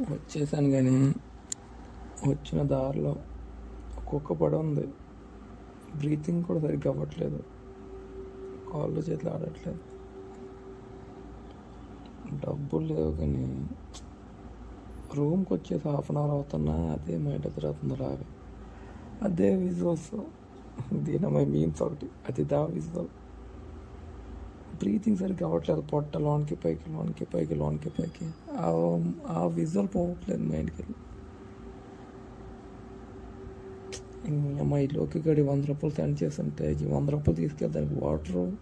వచ్చేసాను కానీ వచ్చిన దారిలో కుక్క పడి ఉంది. బ్రీతింగ్ కూడా సరిగ్గా అవ్వట్లేదు. కాళ్ళు చేతులు ఆడట్లేదు. డబ్బులు లేవు కానీ రూమ్కి వచ్చేసి హాఫ్ అన్ అవర్ అవుతున్నా అదే మైండ్ తిరుగుతుంది రావి అదే విజువల్స్. దీని మై మీన్స్ ఒకటి. అది దా విజువల్. బ్రీతింగ్ సరిగ్గా అవ్వట్లేదు. పొట్ట లోనికి పైకి లోనికి పైకి లోనికి పైకి. ఆ- ఆ విజువల్ పోవట్లేదు మైండ్కి. వెళ్ళి అమ్మ లోకి గడి వంద రూపాయలు సెండ్ చేస్తుంటే ఈ వంద రూపాయలు తీసుకెళ్ళి దానికి వాటర్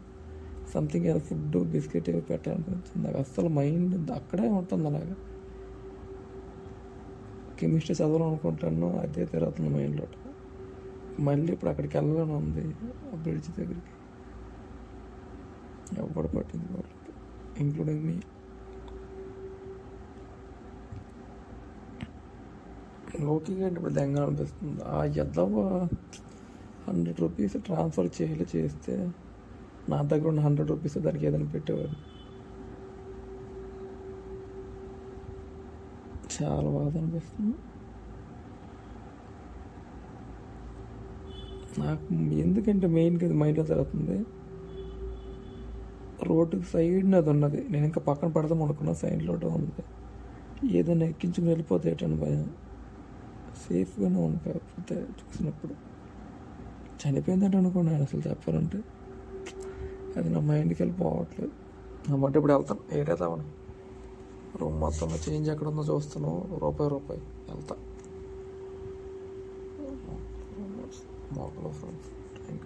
సంథింగ్ ఏదో ఫుడ్ బిస్కెట్ ఏదో పెట్టాలనిపించింది నాకు అస్సలు మైండ్ అక్కడే ఉంటుంది అలాగా కెమిస్ట్రీ చదవాలనుకుంటాను అదే తిరుగుతుంది మైండ్లో మళ్ళీ ఇప్పుడు అక్కడికి వెళ్ళాలని ఉంది ఆ బ్రిడ్జ్ దగ్గరికి. ఎవరు పట్టింది వాళ్ళకి ఇంక్లూడింగ్ మీ లోకి అంటే ఇప్పుడు దెంగ అనిపిస్తుంది? ఆ ఎద్దవ హండ్రెడ్ రూపీస్ ట్రాన్స్ఫర్ చేయాలి చేస్తే నా దగ్గర ఉన్న హండ్రెడ్ రూపీస్ దానికి ఏదైనా పెట్టేవారు. చాలా బాధ అనిపిస్తుంది. నాకు ఎందుకంటే మెయిన్గా మైండ్లో జరుగుతుంది. రోడ్డుకి సైడ్ అది ఉన్నది. నేను ఇంకా పక్కన పడదాం అనుకున్నా సైడ్ రోడ్ ఉంది. ఏదైనా ఎక్కించుకుని వెళ్ళిపోతే ఏంటని భయం. సేఫ్గానే ఉంది కాకపోతే చూసినప్పుడు. చనిపోయిందంటే అనుకున్నాను అసలు చెప్పాలంటే. అది నా మైండ్కి వెళ్ళిపోవట్లేదు. కాబట్టి ఇప్పుడు వెళ్తాను. ఏడేద్దామని రూమ్ మొత్తంలో చేంజ్ ఎక్కడ ఉందో చూస్తాను. రూపాయి రూపాయి. వెళ్తా. మోకలో ఫ్రెండ్స్ ఇంక